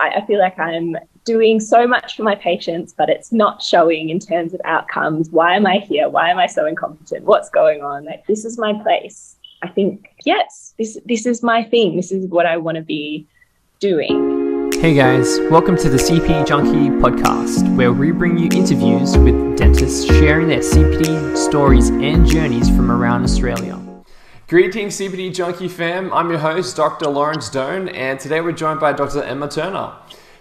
I, I feel like I'm doing so much for my patients, but it's not showing in terms of outcomes. Why am I here? Why am I so incompetent? What's going on? Like, this is my place. I think, yes, this, this is my thing. This is what I want to be doing. Hey guys, welcome to the CPD Junkie podcast, where we bring you interviews with dentists sharing their CPD stories and journeys from around Australia. Greetings, CPD Junkie fam. I'm your host, Dr. Laurence Doan, and today we're joined by Dr. Emma Turner.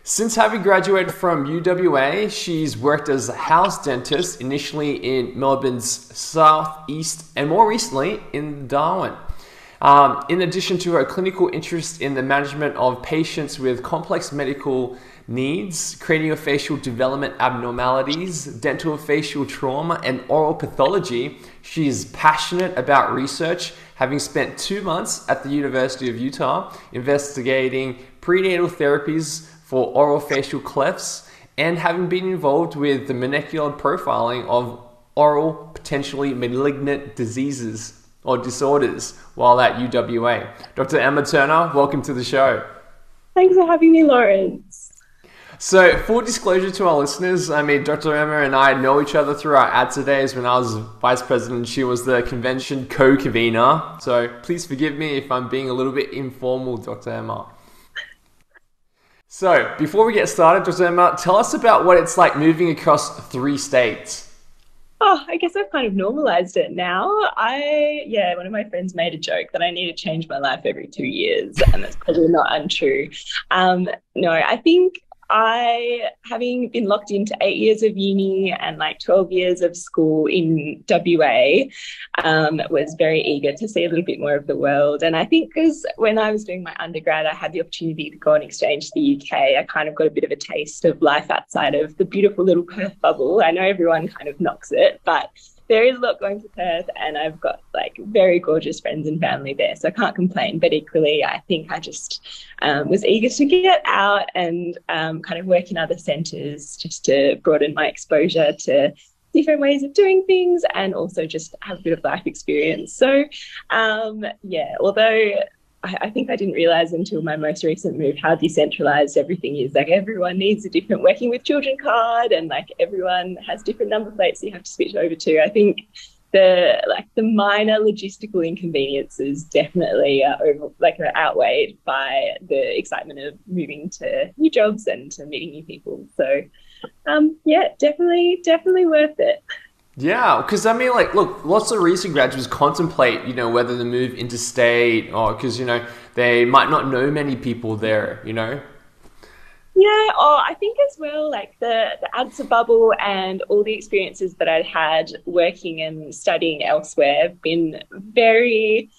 Since having graduated from UWA, she's worked as a house dentist, initially in Melbourne's southeast and more recently in Darwin. Um, in addition to her clinical interest in the management of patients with complex medical needs, craniofacial development abnormalities, dentofacial trauma, and oral pathology, she's passionate about research having spent two months at the University of Utah investigating prenatal therapies for orofacial clefts and having been involved with the molecular profiling of oral potentially malignant diseases or disorders while at UWA. Dr. Emma Turner, welcome to the show. Thanks for having me, Laurence. So, full disclosure to our listeners, I mean, Dr. Emma and I know each other through our ADSA days when I was vice president. She was the convention co convener. So, please forgive me if I'm being a little bit informal, Dr. Emma. So, before we get started, Dr. Emma, tell us about what it's like moving across three states. Oh, I guess I've kind of normalized it now. I, yeah, one of my friends made a joke that I need to change my life every two years, and that's probably not untrue. Um, no, I think I, having been locked into eight years of uni and like 12 years of school in WA, um, was very eager to see a little bit more of the world. And I think because when I was doing my undergrad, I had the opportunity to go on exchange to the UK, I kind of got a bit of a taste of life outside of the beautiful little Perth bubble. I know everyone kind of knocks it, but there is a lot going to Perth, and I've got like very gorgeous friends and family there, so I can't complain. But equally, I think I just um, was eager to get out and um, kind of work in other centres just to broaden my exposure to different ways of doing things and also just have a bit of life experience. So, um, yeah, although I, I, think I didn't realize until my most recent move how decentralized everything is. Like everyone needs a different working with children card, and like everyone has different number plates you have to switch over to. I think the like the minor logistical inconveniences definitely are over, like are outweighed by the excitement of moving to new jobs and to meeting new people. So, um, yeah, definitely, definitely worth it. Yeah, because I mean, like, look, lots of recent graduates contemplate, you know, whether to move interstate or because, you know, they might not know many people there, you know? Yeah, oh, I think as well, like the, the ADSA bubble and all the experiences that I'd had working and studying elsewhere have been very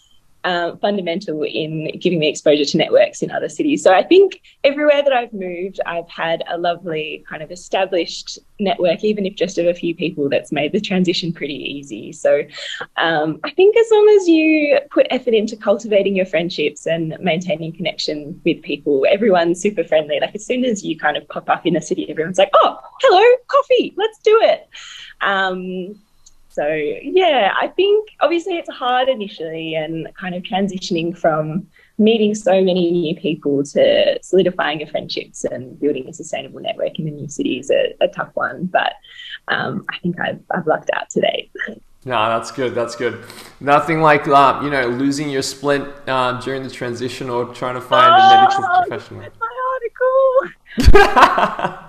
um, fundamental in giving me exposure to networks in other cities. So I think everywhere that I've moved, I've had a lovely kind of established network, even if just of a few people, that's made the transition pretty easy. So um, I think as long as you put effort into cultivating your friendships and maintaining connection with people, everyone's super friendly. Like as soon as you kind of pop up in a city, everyone's like, oh, hello, coffee, let's do it. Um, so yeah, I think obviously it's hard initially and kind of transitioning from meeting so many new people to solidifying your friendships and building a sustainable network in the new city is a, a tough one. But um, I think I've, I've lucked out today. No, that's good. That's good. Nothing like uh, you know losing your splint uh, during the transition or trying to find oh, a medical professional. My article.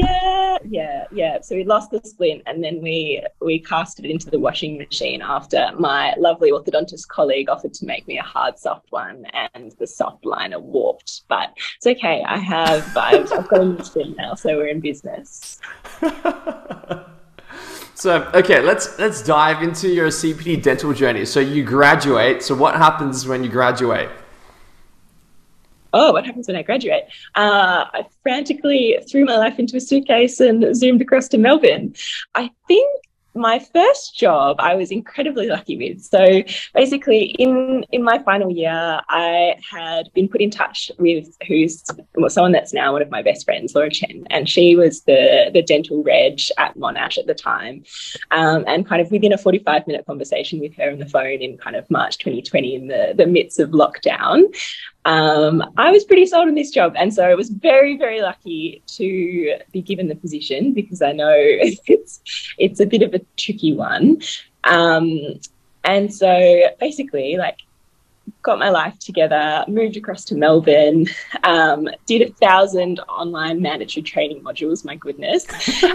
yeah, yeah, yeah. So we lost the splint, and then we we cast it into the washing machine after my lovely orthodontist colleague offered to make me a hard soft one, and the soft liner warped. But it's okay. I have I've, got a new splint now, so we're in business. So okay, let's let's dive into your CPD dental journey. So you graduate. So what happens when you graduate? Oh, what happens when I graduate? Uh, I frantically threw my life into a suitcase and zoomed across to Melbourne. I think my first job I was incredibly lucky with. So basically, in in my final year, I had been put in touch with who's well, someone that's now one of my best friends, Laura Chen, and she was the the dental reg at Monash at the time. Um, and kind of within a forty five minute conversation with her on the phone in kind of March 2020, in the the midst of lockdown, um, I was pretty sold on this job. And so I was very, very lucky to be given the position because I know it's, it's a bit of a tricky one. Um, and so basically, like, got my life together, moved across to Melbourne, um, did a thousand online mandatory training modules, my goodness,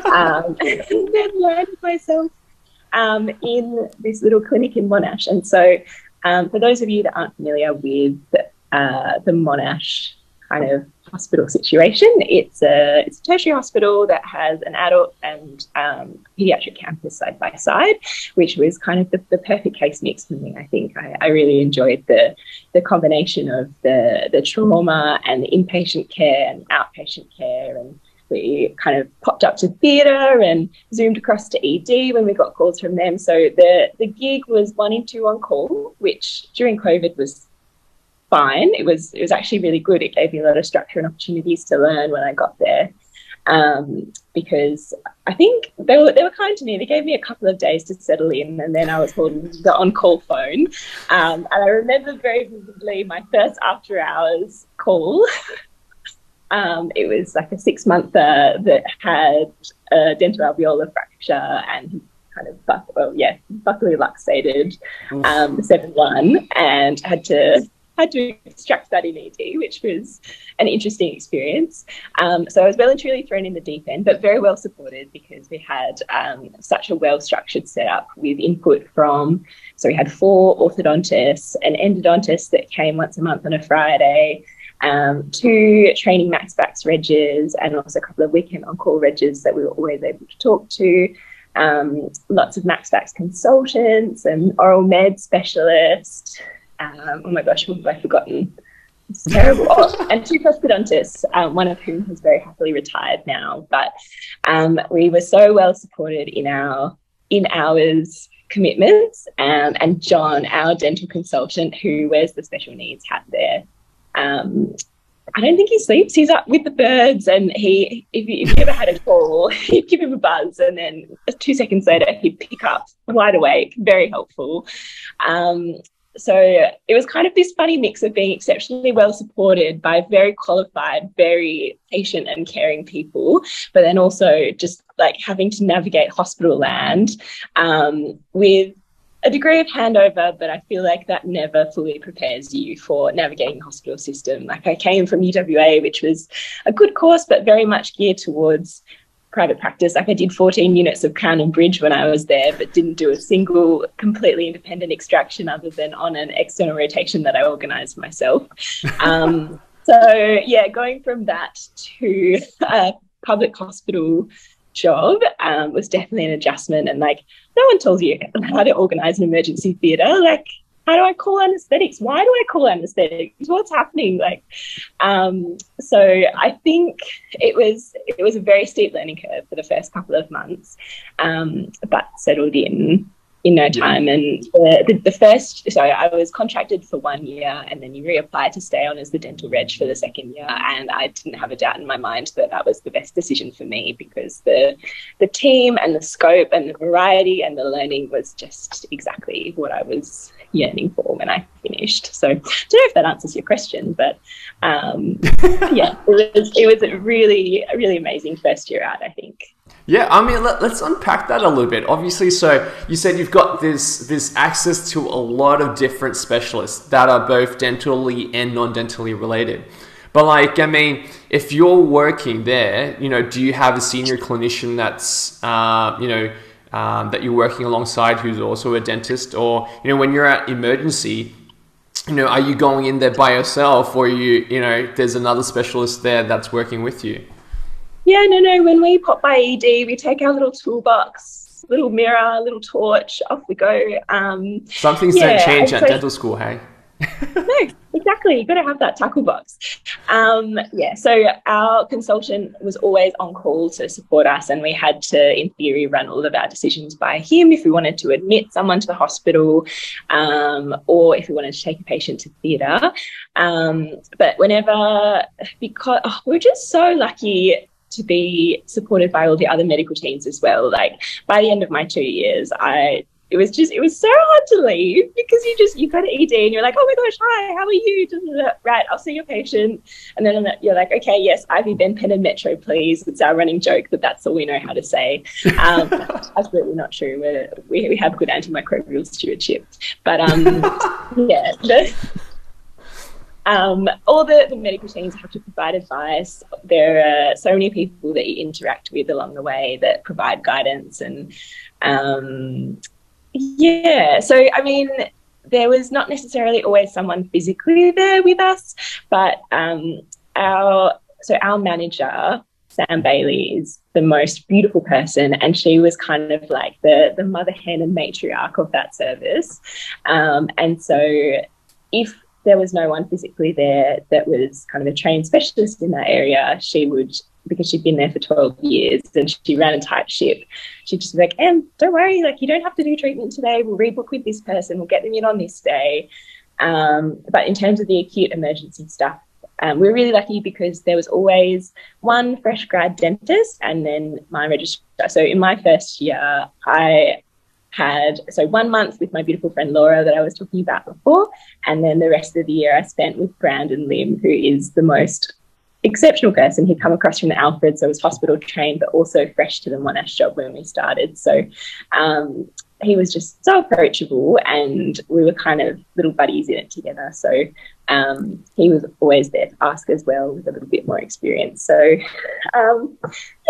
um, and then landed myself um, in this little clinic in Monash. And so, um, for those of you that aren't familiar with uh, the Monash kind of hospital situation. It's a it's a tertiary hospital that has an adult and um, pediatric campus side by side, which was kind of the, the perfect case mix for me. I think I, I, really enjoyed the the combination of the the trauma and the inpatient care and outpatient care and we kind of popped up to theatre and zoomed across to ED when we got calls from them. So the the gig was one in two on call, which during COVID was fine. It was it was actually really good. It gave me a lot of structure and opportunities to learn when I got there. Um, because I think they were they were kind to me. They gave me a couple of days to settle in, and then I was holding the on call phone. Um, and I remember very vividly my first after hours call. um, it was like a six monther that had a dentoalveolar fracture and kind of buck, well, yeah, buccally luxated um, seven one, and had to had to extract that in ED, which was an interesting experience. Um, so I was well and truly thrown in the deep end, but very well supported because we had um, such a well structured setup with input from, so we had four orthodontists, an endodontist that came once a month on a Friday. Um, two training MaxFax regs and also a couple of weekend on call regs that we were always able to talk to. Um, lots of MaxFax consultants and oral med specialists, um, oh my gosh, what have I forgotten? It's terrible. oh, and two prosthodontists, um, one of whom has very happily retired now. But um, we were so well supported in our in hours commitments. Um, and John, our dental consultant, who wears the special needs hat there, um, I don't think he sleeps. He's up with the birds, and he, if you, ever had a call, he'd give him a buzz, and then two seconds later, he'd pick up wide awake. Very helpful. Um, so it was kind of this funny mix of being exceptionally well supported by very qualified, very patient and caring people, but then also just like having to navigate hospital land um, with a degree of handover, but I feel like that never fully prepares you for navigating the hospital system. Like I came from UWA, which was a good course, but very much geared towards private practice. Like I did 14 units of crown and bridge when I was there, but didn't do a single completely independent extraction other than on an external rotation that I organized myself. Um, so yeah, going from that to a public hospital job um, was definitely an adjustment. And like, no one tells you how to organize an emergency theatre. Like, how do I call anesthetics? Why do I call anesthetics? What's happening? Like, um, so I think it was it was a very steep learning curve for the first couple of months, um, but settled in in no time. And the, the, the, first, so I was contracted for one year and then you reapply to stay on as the dental reg for the second year. And I didn't have a doubt in my mind that that was the best decision for me because the, the team and the scope and the variety and the learning was just exactly what I was yearning for when I finished. So I don't know if that answers your question, but um, yeah, it was, it was a really, really amazing first year out, I think. Yeah, I mean, let, us unpack that a little bit. Obviously, so you said you've got this this access to a lot of different specialists that are both dentally and non-dentally related. But like, I mean, if you're working there, you know, do you have a senior clinician that's, uh, you know, um, that you're working alongside who's also a dentist, or you know, when you're at emergency, you know, are you going in there by yourself, or you, you know, there's another specialist there that's working with you? Yeah, no, no. When we pop by ED, we take our little toolbox, little mirror, little torch, off we go. Um, Some things yeah, don't change at so, dental school, hey? no, exactly. You've got to have that tackle box. Um, yeah, so our consultant was always on call to support us, and we had to, in theory, run all of our decisions by him if we wanted to admit someone to the hospital um, or if we wanted to take a patient to theatre. Um, but whenever, because oh, we're just so lucky to be supported by all the other medical teams as well. Like by the end of my two years, I it was just it was so hard to leave because you just you go to ED and you're like, oh my gosh, hi, how are you? Right, I'll see your patient, and then you're like, okay, yes, IV, Ben Pen, and Metro, please. It's our running joke that that's all we know how to say. Um, absolutely not true. We're, we we have good antimicrobial stewardship, but um, yeah. Um, all the, the medical teams have to provide advice. There are so many people that you interact with along the way that provide guidance and um, yeah. So I mean, there was not necessarily always someone physically there with us, but um, our so our manager Sam Bailey is the most beautiful person, and she was kind of like the the mother hen and matriarch of that service. Um, and so, if there was no one physically there that was kind of a trained specialist in that area, she would, because she'd been there for 12 years and she ran a tight ship, she'd just be like, and don't worry, like you don't have to do treatment today. We'll rebook with this person. We'll get them in on this day. Um, but in terms of the acute emergency stuff, um, we were really lucky because there was always one fresh grad dentist and then my registrar. So in my first year, I had so one month with my beautiful friend Laura that I was talking about before, and then the rest of the year I spent with Brandon Lim, who is the most exceptional person. He'd come across from the Alfred, so was hospital trained, but also fresh to the Monash job when we started. So um, he was just so approachable, and we were kind of little buddies in it together. So um, he was always there to ask as well with a little bit more experience. So um,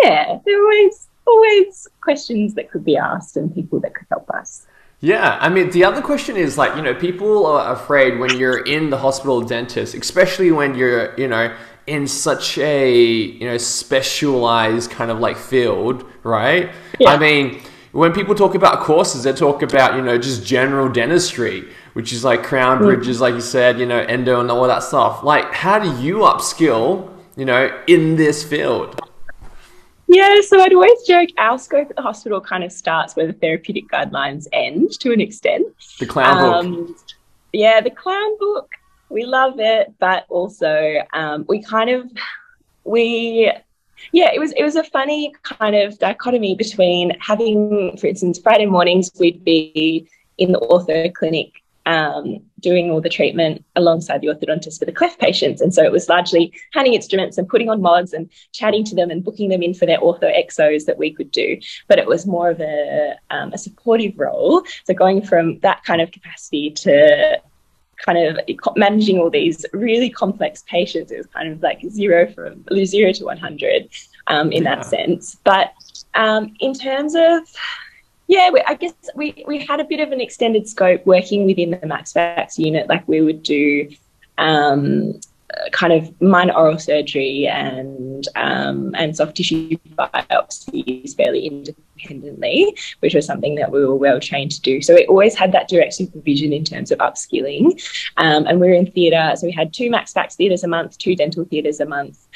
yeah, there always always questions that could be asked and people that could help us. Yeah, I mean, the other question is like, you know, people are afraid when you're in the hospital dentist, especially when you're, you know, in such a, you know, specialized kind of like field, right? Yeah. I mean, when people talk about courses, they talk about, you know, just general dentistry, which is like crown mm. bridges, like you said, you know, endo and all that stuff. Like, how do you upskill, you know, in this field? Yeah, so I'd always joke our scope at the hospital kind of starts where the therapeutic guidelines end to an extent. The clown um, book. Yeah, the clown book. We love it, but also um, we kind of we yeah, it was it was a funny kind of dichotomy between having, for instance, Friday mornings we'd be in the ortho clinic um, doing all the treatment alongside the orthodontist for the cleft patients. And so it was largely handing instruments and putting on mods and chatting to them and booking them in for their ortho exos that we could do. But it was more of a, um, a supportive role. So going from that kind of capacity to kind of managing all these really complex patients, it was kind of like zero from zero to 100 um, in yeah. that sense. But um, in terms of yeah, we, I guess we, we had a bit of an extended scope working within the MaxFax unit. Like we would do um, kind of minor oral surgery and um, and soft tissue biopsies fairly independently, which was something that we were well trained to do. So we always had that direct supervision in terms of upskilling. Um, and we were in theatre, so we had two MaxFax theatres a month, two dental theatres a month.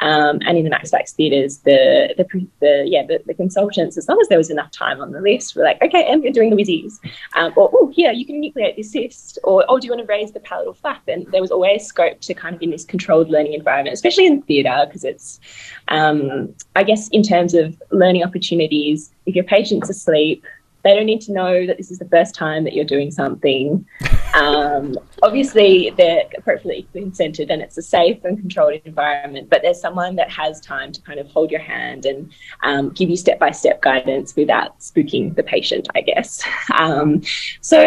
Um, and in the MaxFax theatres, the, the, the yeah the, the, consultants, as long as there was enough time on the list, were like, okay, Em, you're doing the whizzies, um, or oh, here you can enucleate this cyst, or oh, do you want to raise the palatal flap? And there was always scope to kind of in this controlled learning environment, especially in theatre, because it's, um, I guess, in terms of learning opportunities, if your patient's asleep, they don't need to know that this is the first time that you're doing something. Um, obviously, they're appropriately consented and it's a safe and controlled environment, but there's someone that has time to kind of hold your hand and um, give you step by step guidance without spooking the patient, I guess. Um, so,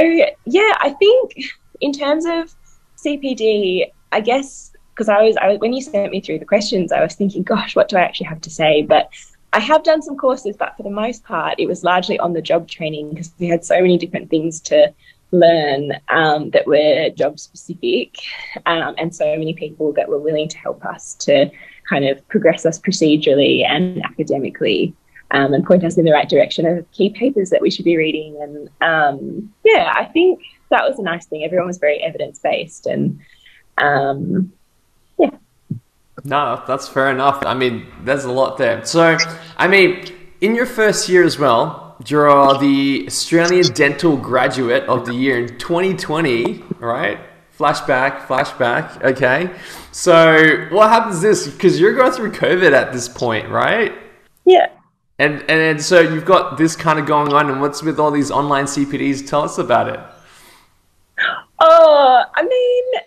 yeah, I think in terms of CPD, I guess because I was, I was when you sent me through the questions, I was thinking, gosh, what do I actually have to say? But I have done some courses, but for the most part, it was largely on the job training because we had so many different things to learn um, that were job specific um, and so many people that were willing to help us to kind of progress us procedurally and academically um, and point us in the right direction of key papers that we should be reading. And um, yeah, I think that was a nice thing. Everyone was very evidence based and um, yeah. No, that's fair enough. I mean, there's a lot there. So, I mean, in your first year as well, you're the Australian Dental Graduate of the Year in 2020, right? Flashback, flashback. Okay. So, what happens this? Because you're going through COVID at this point, right? Yeah. And and so you've got this kind of going on, and what's with all these online CPDs? Tell us about it. Oh, I mean,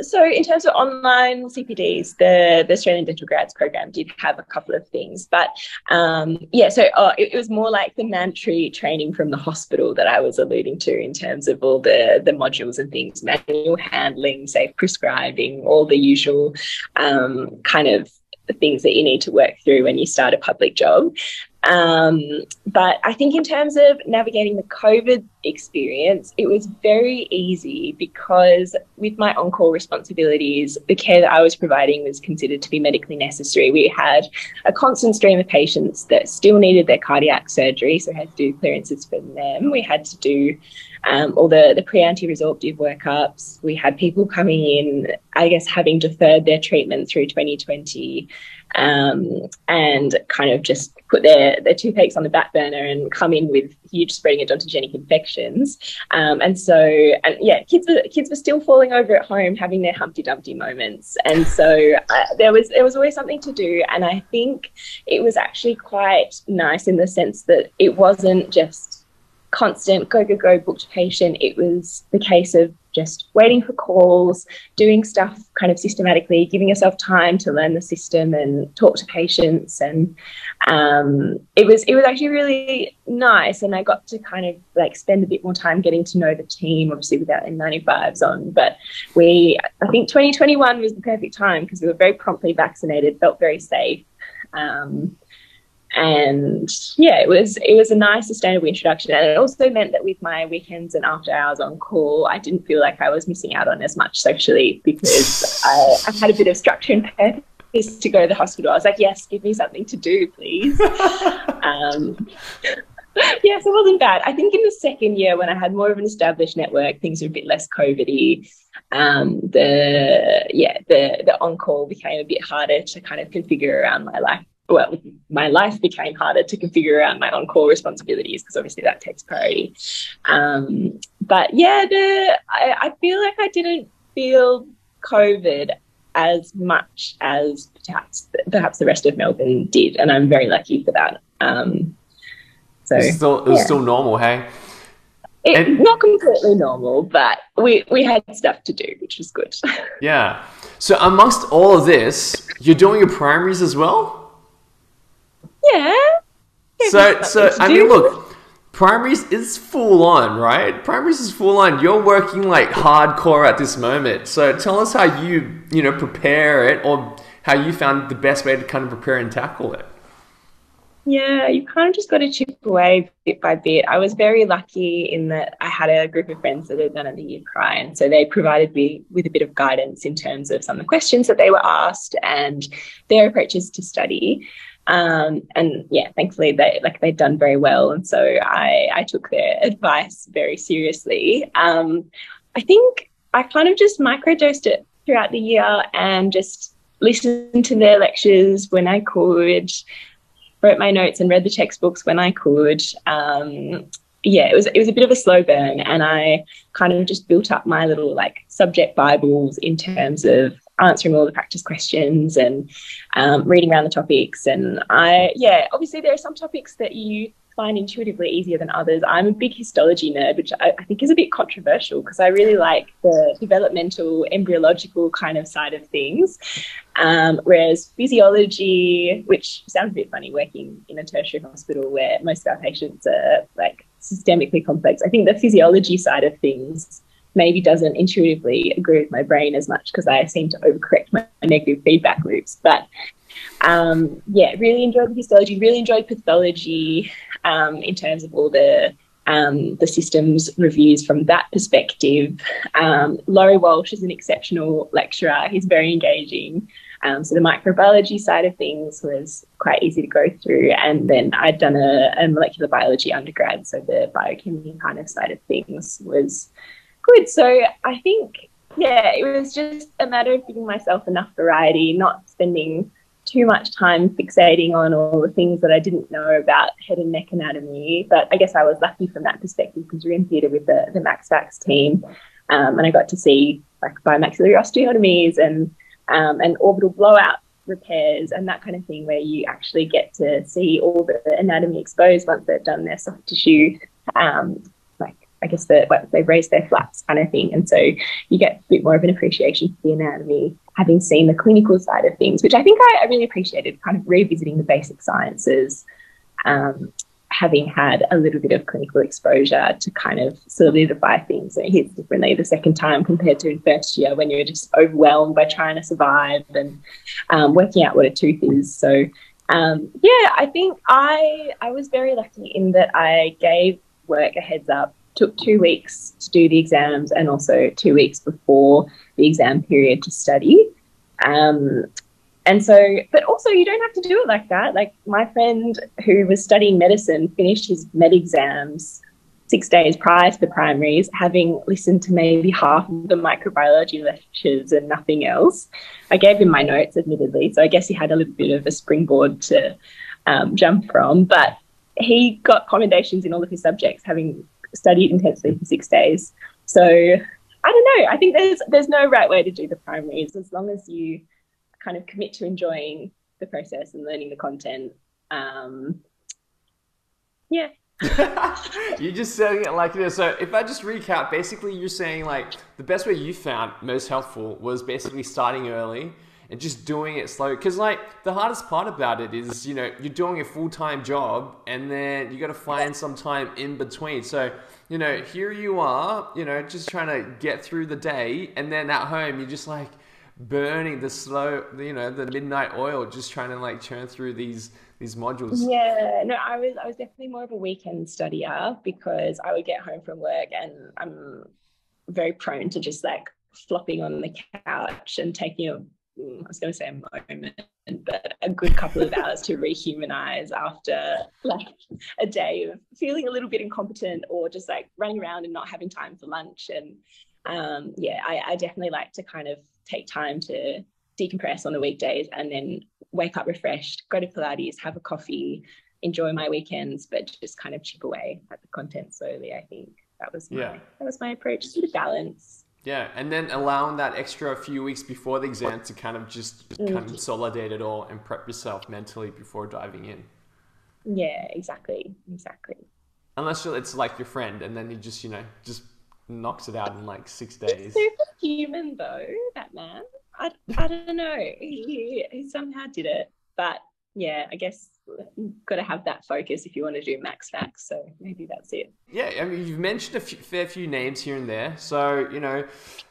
so in terms of online CPDs, the, the Australian Dental Grads program did have a couple of things, but um, yeah, so uh, it, it, was more like the mandatory training from the hospital that I was alluding to in terms of all the, the modules and things, manual handling, safe prescribing, all the usual um, kind of things that you need to work through when you start a public job. Um, but I think in terms of navigating the COVID experience, it was very easy because with my on call responsibilities, the care that I was providing was considered to be medically necessary. We had a constant stream of patients that still needed their cardiac surgery, so we had to do clearances for them. We had to do um, all the, the pre anti-resorptive workups. We had people coming in, I guess, having deferred their treatment through 2020 um, and kind of just put their, their toothaches on the back burner and come in with huge spreading odontogenic infections. Um, and so, and yeah, kids were, kids were still falling over at home, having their Humpty Dumpty moments. And so uh, there was, there was always something to do. And I think it was actually quite nice in the sense that it wasn't just constant go, go, go booked patient. It was the case of just waiting for calls, doing stuff kind of systematically, giving yourself time to learn the system and talk to patients. And um, it was it was actually really nice. And I got to kind of like spend a bit more time getting to know the team, obviously without any 95s on. But we I think 2021 was the perfect time because we were very promptly vaccinated, felt very safe. Um, and yeah, it was it was a nice sustainable introduction, and it also meant that with my weekends and after hours on call, I didn't feel like I was missing out on as much socially because I, I had a bit of structure and purpose to go to the hospital. I was like, yes, give me something to do, please. um, yes, it wasn't bad. I think in the second year, when I had more of an established network, things were a bit less COVIDy. Um, the yeah, the the on call became a bit harder to kind of configure around my life well, my life became harder to configure around my on-call responsibilities because obviously that takes priority. Um, but yeah, the I, I, feel like I didn't feel COVID as much as perhaps perhaps the rest of Melbourne did, and I'm very lucky for that. Um, so it's still, it was yeah. still normal, hey. It, and, not completely normal, but we we had stuff to do, which was good. Yeah. So amongst all of this, you're doing your primaries as well. Yeah. So, so I mean, look, primaries is full on, right? Primaries is full on. You're working like hardcore at this moment. So, tell us how you, you know, prepare it, or how you found the best way to kind of prepare and tackle it. Yeah, you kind of just got to chip away bit by bit. I was very lucky in that I had a group of friends that had done it the year prior. And so they provided me with a bit of guidance in terms of some of the questions that they were asked and their approaches to study. Um, and yeah, thankfully they like they'd done very well, and so I I took their advice very seriously. Um, I think I kind of just microdosed it throughout the year and just listened to their lectures when I could, wrote my notes and read the textbooks when I could. Um, yeah, it was it was a bit of a slow burn, and I kind of just built up my little like subject bibles in terms of answering all the practice questions and um, reading around the topics. And I, yeah, obviously there are some topics that you find intuitively easier than others. I'm a big histology nerd, which I, I think is a bit controversial because I really like the developmental, embryological kind of side of things. Um, whereas physiology, which sounds a bit funny working in a tertiary hospital where most of our patients are like systemically complex, I think the physiology side of things maybe doesn't intuitively agree with my brain as much because I seem to overcorrect my, negative feedback loops. But um, yeah, really enjoyed the histology, really enjoyed pathology um, in terms of all the um, the systems reviews from that perspective. Um, Laurie Walsh is an exceptional lecturer. He's very engaging. Um, so the microbiology side of things was quite easy to go through. And then I'd done a, a molecular biology undergrad, so the biochemistry kind of side of things was good. So I think, yeah, it was just a matter of giving myself enough variety, not spending too much time fixating on all the things that I didn't know about head and neck anatomy. But I guess I was lucky from that perspective because we are in theatre with the, the MaxFax team. Um, and I got to see like bimaxillary osteotomies and um, and orbital blowout repairs and that kind of thing, where you actually get to see all the anatomy exposed once they've done their soft tissue, um, I guess the well, they've raised their flaps kind of thing, and so you get a bit more of an appreciation for the anatomy, having seen the clinical side of things, which I think I, I really appreciated, kind of revisiting the basic sciences. Um, having had a little bit of clinical exposure to kind of solidify things. And it hits differently the second time compared to first year when you're just overwhelmed by trying to survive and um, working out what a tooth is. So um, yeah, I think I I was very lucky in that I gave work a heads up. Took two weeks to do the exams and also two weeks before the exam period to study. Um, and so, but also you don't have to do it like that. Like my friend who was studying medicine finished his med exams six days prior to the primaries, having listened to maybe half of the microbiology lectures and nothing else. I gave him my notes, admittedly, so I guess he had a little bit of a springboard to um, jump from. But he got commendations in all of his subjects, having studied intensely for six days. So I don't know. I think there's there's no right way to do the primaries as long as you kind of commit to enjoying the process and learning the content. Um, yeah. you're just saying it like this. So if I just recap, basically you're saying like the best way you found most helpful was basically starting early and just doing it slow. Because like the hardest part about it is you know you're doing a full time job and then you got to find some time in between. So you know here you are, you know just trying to get through the day, and then at home you're just like burning the slow, you know, the midnight oil, just trying to like churn through these these modules. Yeah, no, I was I was definitely more of a weekend studier because I would get home from work and I'm very prone to just like flopping on the couch and taking a I was going to say a moment, but a good couple of hours to rehumanize after like a day of feeling a little bit incompetent or just like running around and not having time for lunch. And um, yeah, I, I definitely like to kind of take time to decompress on the weekdays and then wake up refreshed, go to Pilates, have a coffee, enjoy my weekends, but just kind of chip away at the content slowly. I think that was my, yeah. that was my approach, to of balance. Yeah, and then allowing that extra few weeks before the exam to kind of just mm. consolidate it all and prep yourself mentally before diving in. Yeah, exactly, exactly. Unless it's like your friend, and then you just you know just knocks it out in like six days. super human though, that man. I, I don't know. He, he somehow did it. But yeah, I guess got to have that focus if you want to do MaxFax. So maybe that's it. Yeah, I mean, you've mentioned a few, fair few names here and there. So you know,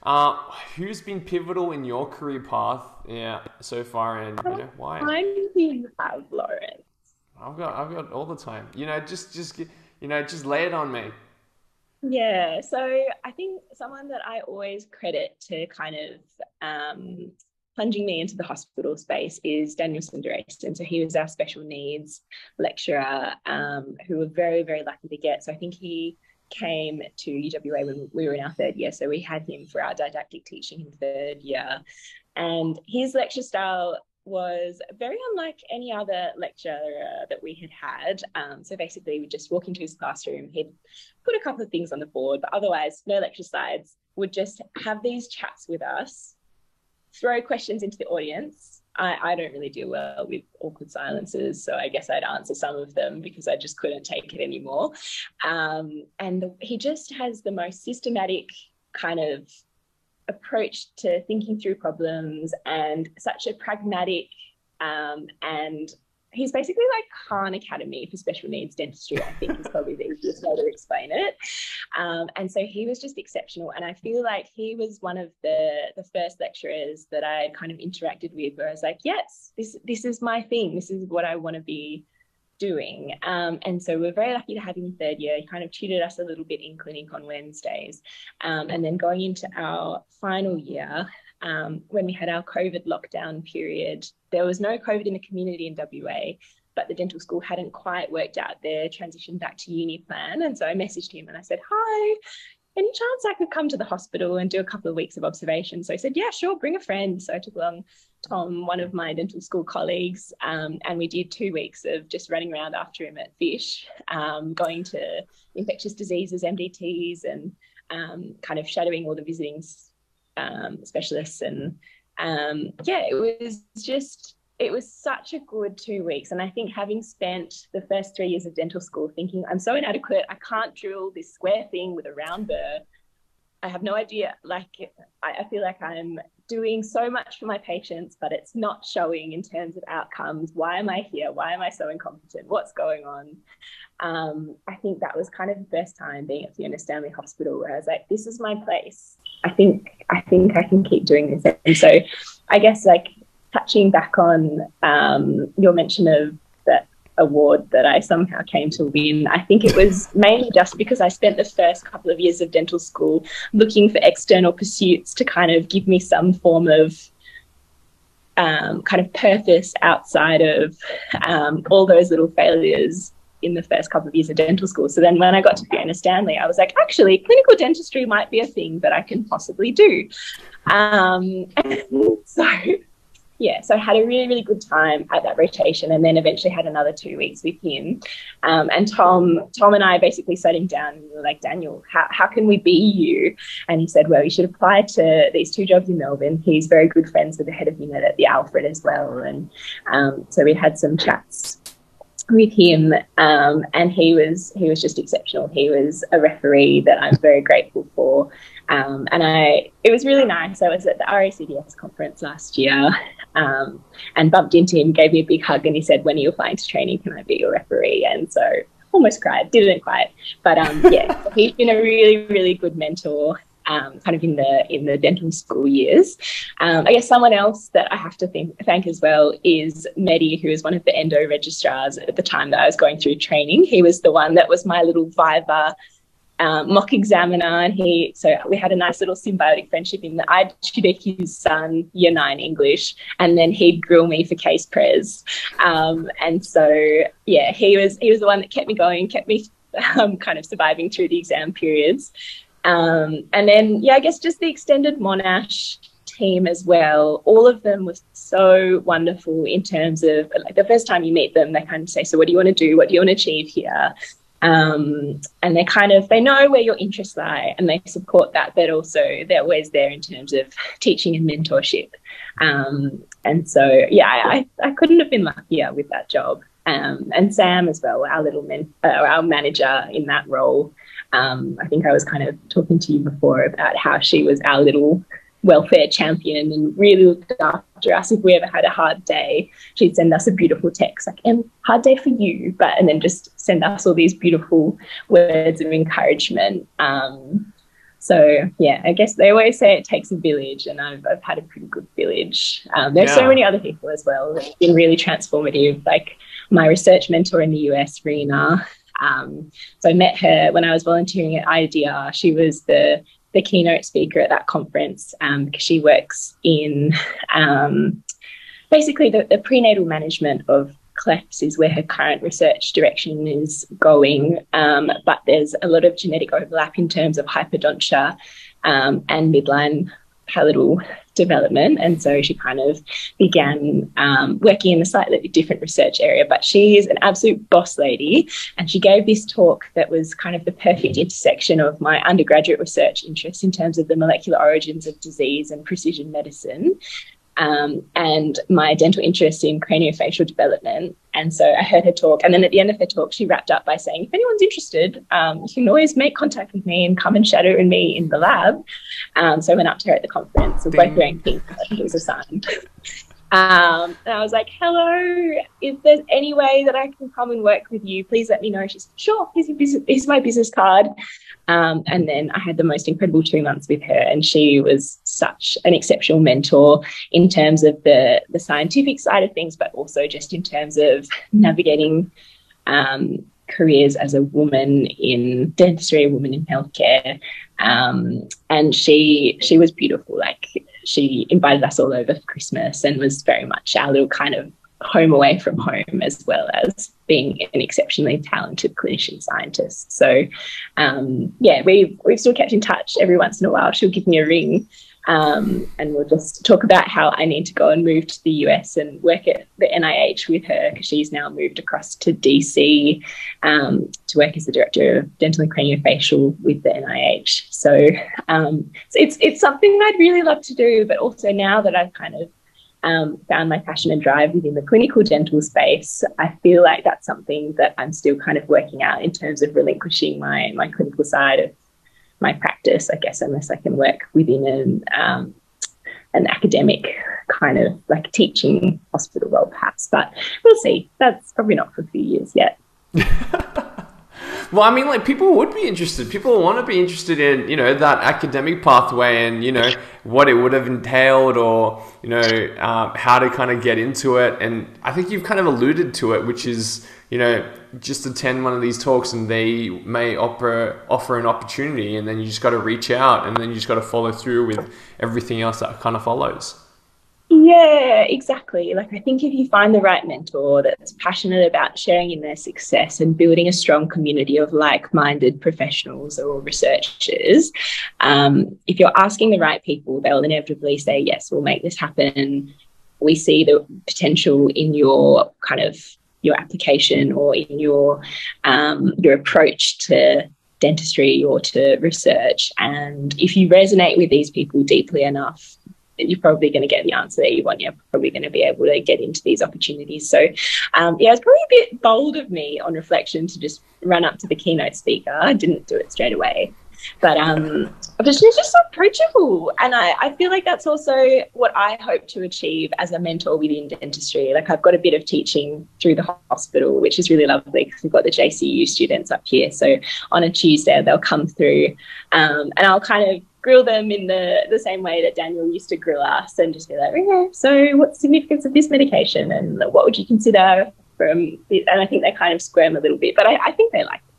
uh, who's been pivotal in your career path? Yeah, so far, and you know why? I'm you have Laurence. I've got, I've got all the time. You know, just, just, you know, just lay it on me. Yeah, so I think someone that I always credit to kind of um, plunging me into the hospital space is Daniel Sundaresan. So he was our special needs lecturer um, who we're very, very lucky to get. So I think he came to UWA when we were in our third year. So we had him for our didactic teaching in third year. And his lecture style was very unlike any other lecture that we had had. Um, so basically, we just walk into his classroom, he'd put a couple of things on the board, but otherwise, no lecture slides, would just have these chats with us, throw questions into the audience. I, I don't really do well with awkward silences, so I guess I'd answer some of them because I just couldn't take it anymore. Um, and the, he just has the most systematic kind of approach to thinking through problems and such a pragmatic um, and he's basically like Khan Academy for special needs dentistry, I think is probably the easiest way to explain it. Um, and so he was just exceptional. And I feel like he was one of the the first lecturers that I kind of interacted with where I was like, yes, this this is my thing. This is what I want to be doing. Um, and so we're very lucky to have him in third year. He kind of tutored us a little bit in clinic on Wednesdays. Um, and then going into our final year, um, when we had our COVID lockdown period, there was no COVID in the community in WA, but the dental school hadn't quite worked out their transition back to uni plan. And so I messaged him and I said, Hi, any chance I could come to the hospital and do a couple of weeks of observation? So he said, yeah, sure, bring a friend. So I took along Tom, one of my dental school colleagues, um, and we did two weeks of just running around after him at Fish, um, going to infectious diseases, MDTs, and um, kind of shadowing all the visiting um, specialists. And um, yeah, it was just it was such a good two weeks. And I think having spent the first three years of dental school thinking, I'm so inadequate, I can't drill this square thing with a round burr. I have no idea. Like, I, I feel like I'm doing so much for my patients, but it's not showing in terms of outcomes. Why am I here? Why am I so incompetent? What's going on? Um, I think that was kind of the first time being at Fiona Stanley Hospital where I was like, this is my place. I think I think I can keep doing this. And so I guess like touching back on um, your mention of that award that I somehow came to win, I think it was mainly just because I spent the first couple of years of dental school looking for external pursuits to kind of give me some form of um, kind of purpose outside of um, all those little failures in the first couple of years of dental school. So then when I got to Fiona Stanley, I was like, actually, clinical dentistry might be a thing that I can possibly do. Um, so yeah, so I had a really, really good time at that rotation, and then eventually had another two weeks with him. Um, and Tom, Tom and I basically sat him down and we were like, Daniel, how, how can we be you? And he said, well, you should apply to these two jobs in Melbourne. He's very good friends with the head of unit at the Alfred as well, and um, so we had some chats with him um, and he was he was just exceptional. He was a referee that i'm very grateful for. Um, and i it was really nice. I was at the racds conference last year um, and bumped into him gave me a big hug and he said when are you applying to training? Can i be your referee? And so almost cried. Didn't quite. But um, yeah he's been a really really good mentor um, kind of in the in the dental school years. Um, I guess someone else that I have to think, thank as well is Medi, who is one of the endo registrars at the time that I was going through training. He was the one that was my little Viva um, mock examiner, and he so we had a nice little symbiotic friendship in that I'd tutor his son year nine English, and then he'd grill me for case prayers, um, and so yeah, he was he was the one that kept me going, kept me um, kind of surviving through the exam periods. Um, and then, yeah, I guess just the extended Monash team as well. All of them were so wonderful in terms of like the first time you meet them, they kind of say, "So, what do you want to do? What do you want to achieve here?" Um, and they kind of they know where your interests lie and they support that, but also they're always there in terms of teaching and mentorship. Um, and so, yeah, I, I couldn't have been luckier with that job. Um, and Sam as well, our little men, uh, our manager in that role. Um, I think I was kind of talking to you before about how she was our little welfare champion and really looked after us. If we ever had a hard day, she'd send us a beautiful text like, "Em, hard day for you," but and then just send us all these beautiful words of encouragement. Um, so yeah, I guess they always say it takes a village, and I've, I've had a pretty good village. Um, there's yeah. so many other people as well that've been really transformative, like my research mentor in the US, Rena. Um, so I met her when I was volunteering at IDR. She was the the keynote speaker at that conference um, because she works in um, basically the, the, prenatal management of clefts is where her current research direction is going. Um, but there's a lot of genetic overlap in terms of hypodontia um, and midline palatal development. And so she kind of began um, working in a slightly different research area. But she is an absolute boss lady. And she gave this talk that was kind of the perfect intersection of my undergraduate research interests in terms of the molecular origins of disease and precision medicine um, and my dental interest in craniofacial development. And so I heard her talk. And then at the end of her talk, she wrapped up by saying, if anyone's interested, um, you can always make contact with me and come and shadow me in the lab. Um, so I went up to her at the conference. We're both wearing pink. I think it was a sign. Um, and I was like, hello, if there's any way that I can come and work with you, please let me know. She's sure, here's, business, here's my business card. Um, and then I had the most incredible two months with her, and she was such an exceptional mentor in terms of the the scientific side of things, but also just in terms of navigating um, careers as a woman in dentistry, a woman in healthcare. Um, and she she was beautiful. Like she invited us all over for Christmas and was very much our little kind of home away from home as well as being an exceptionally talented clinician scientist. So um, yeah, we've we've still kept in touch every once in a while. She'll give me a ring um, and we'll just talk about how I need to go and move to the US and work at the NIH with her because she's now moved across to DC um, to work as the director of dental and craniofacial with the NIH. So, um, so it's it's something I'd really love to do, but also now that I've kind of um, found my passion and drive within the clinical dental space, I feel like that's something that I'm still kind of working out in terms of relinquishing my my clinical side of my practice. I guess unless I can work within an um, an academic kind of like teaching hospital role, perhaps. But we'll see. That's probably not for a few years yet. Well, I mean, like people would be interested. People want to be interested in, you know, that academic pathway and you know what it would have entailed, or you know, um, how to kind of get into it. And I think you've kind of alluded to it, which is, you know, just attend one of these talks and they may offer offer an opportunity, and then you just got to reach out, and then you just got to follow through with everything else that kind of follows. Yeah, exactly. Like, I think if you find the right mentor that's passionate about sharing in their success and building a strong community of like minded professionals or researchers, um, if you're asking the right people, they'll inevitably say, Yes, we'll make this happen. We see the potential in your kind of your application or in your um, your approach to dentistry or to research and if you resonate with these people deeply enough you're probably going to get the answer that you want. You're probably going to be able to get into these opportunities. So, um, yeah, it's probably a bit bold of me on reflection to just run up to the keynote speaker. I didn't do it straight away. But um, was just so approachable. And I, I feel like that's also what I hope to achieve as a mentor within dentistry. Like I've got a bit of teaching through the hospital, which is really lovely because we've got the JCU students up here. So on a Tuesday, they'll come through um, and I'll kind of grill them in the, the same way that Daniel used to grill us and just be like, okay, so what's the significance of this medication and what would you consider from this? And I think they kind of squirm a little bit, but I, I think they like it.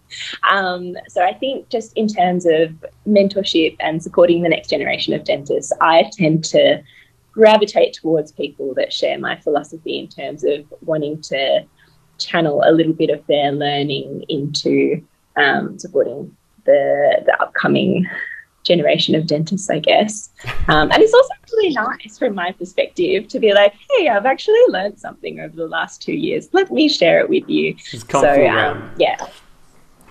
Um, so I think just in terms of mentorship and supporting the next generation of dentists, I tend to gravitate towards people that share my philosophy in terms of wanting to channel a little bit of their learning into um, supporting the, the upcoming generation of dentists, I guess. Um, and it's also really nice from my perspective to be like, hey, I've actually learned something over the last two years. Let me share it with you. so, um, yeah.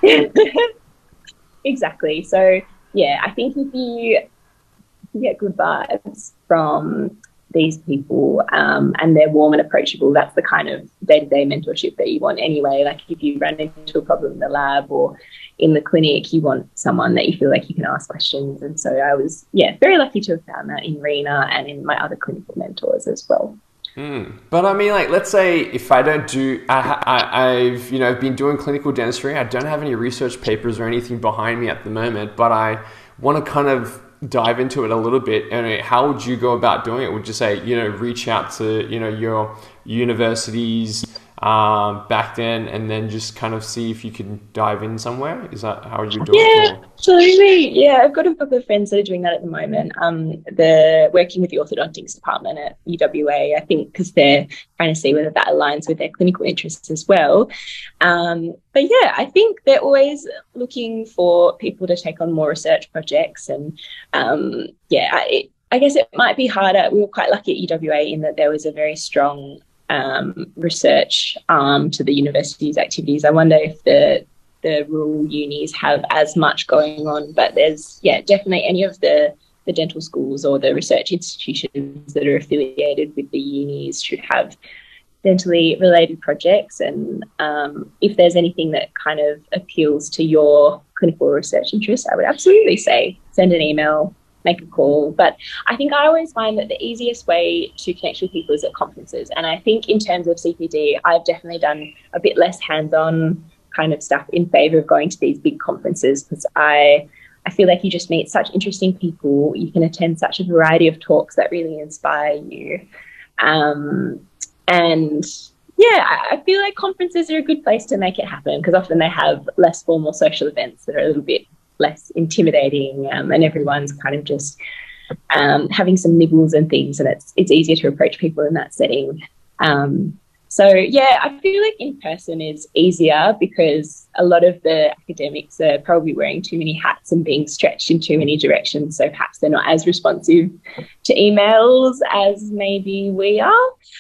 exactly. So, yeah, I think if you, get good vibes from these people um, and they're warm and approachable, that's the kind of day to day mentorship that you want anyway. Like if you run into a problem in the lab or in the clinic, you want someone that you feel like you can ask questions. And so I was, yeah, very lucky to have found that in Rena and in my other clinical mentors as well. Mm. But I mean, like, let's say if I don't do, I, have you know been doing clinical dentistry. I don't have any research papers or anything behind me at the moment, but I want to kind of dive into it a little bit. And how would you go about doing it? Would you say you know reach out to you know your universities? Um, back then and then just kind of see if you can dive in somewhere? Is that how would you do yeah, it? Yeah, absolutely. Yeah, I've got a couple of friends that are doing that at the moment. Um, they're working with the orthodontics department at UWA, I think, because they're trying to see whether that aligns with their clinical interests as well. Um, but yeah, I think they're always looking for people to take on more research projects. And um, yeah, I, I guess it might be harder. We were quite lucky at UWA in that there was a very strong um, research arm to the university's activities. I wonder if the the rural unis have as much going on, but there's yeah definitely any of the the dental schools or the research institutions that are affiliated with the unis should have dentally related projects. And um, if there's anything that kind of appeals to your clinical research interest, I would absolutely say send an email, make a call. But I think I always find that the easiest way to connect with people is at conferences. And I think in terms of CPD, I've definitely done a bit less hands-on kind of stuff in favor of going to these big conferences because I I feel like you just meet such interesting people. You can attend such a variety of talks that really inspire you. Um, and yeah, I feel like conferences are a good place to make it happen because often they have less formal social events that are a little bit less intimidating um, and everyone's kind of just um, having some nibbles and things and it's it's easier to approach people in that setting. Um, so yeah i feel like in person is easier because a lot of the academics are probably wearing too many hats and being stretched in too many directions. So perhaps they're not as responsive to emails as maybe we are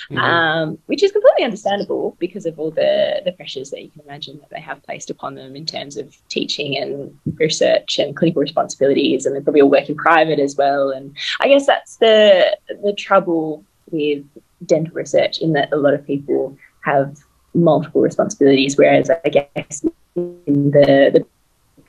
mm-hmm. um, which is completely understandable because of all the the pressures that you can imagine that they have placed upon them in terms of teaching and research and clinical responsibilities. And they probably all work in private as well. And i guess that's the the trouble with dental research in that a lot of people have multiple responsibilities, whereas I guess in the, the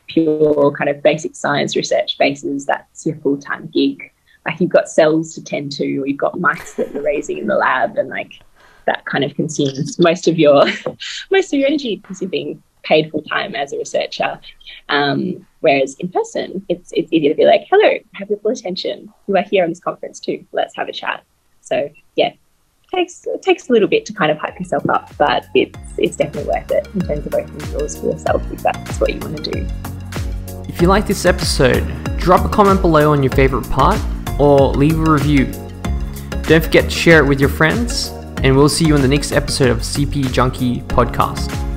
pure kind of basic science research spaces, that's your full time gig. Like you've got cells to tend to, or you've got mice that you're raising in the lab, and like that kind of consumes most of your most of your energy because you're being paid full time as a researcher. Um, whereas in person, it's it's easier to be like, "Hello, have your full attention. You are here on this conference too. Let's have a chat." So yeah, takes it takes a little bit to kind of hype yourself up, but it's it's definitely worth it in terms of opening doors for yourself if that's what you want to do. If you like this episode, drop a comment below on your favorite part or leave a review. Don't forget to share it with your friends, and we'll see you in the next episode of CPD Junkie Podcast.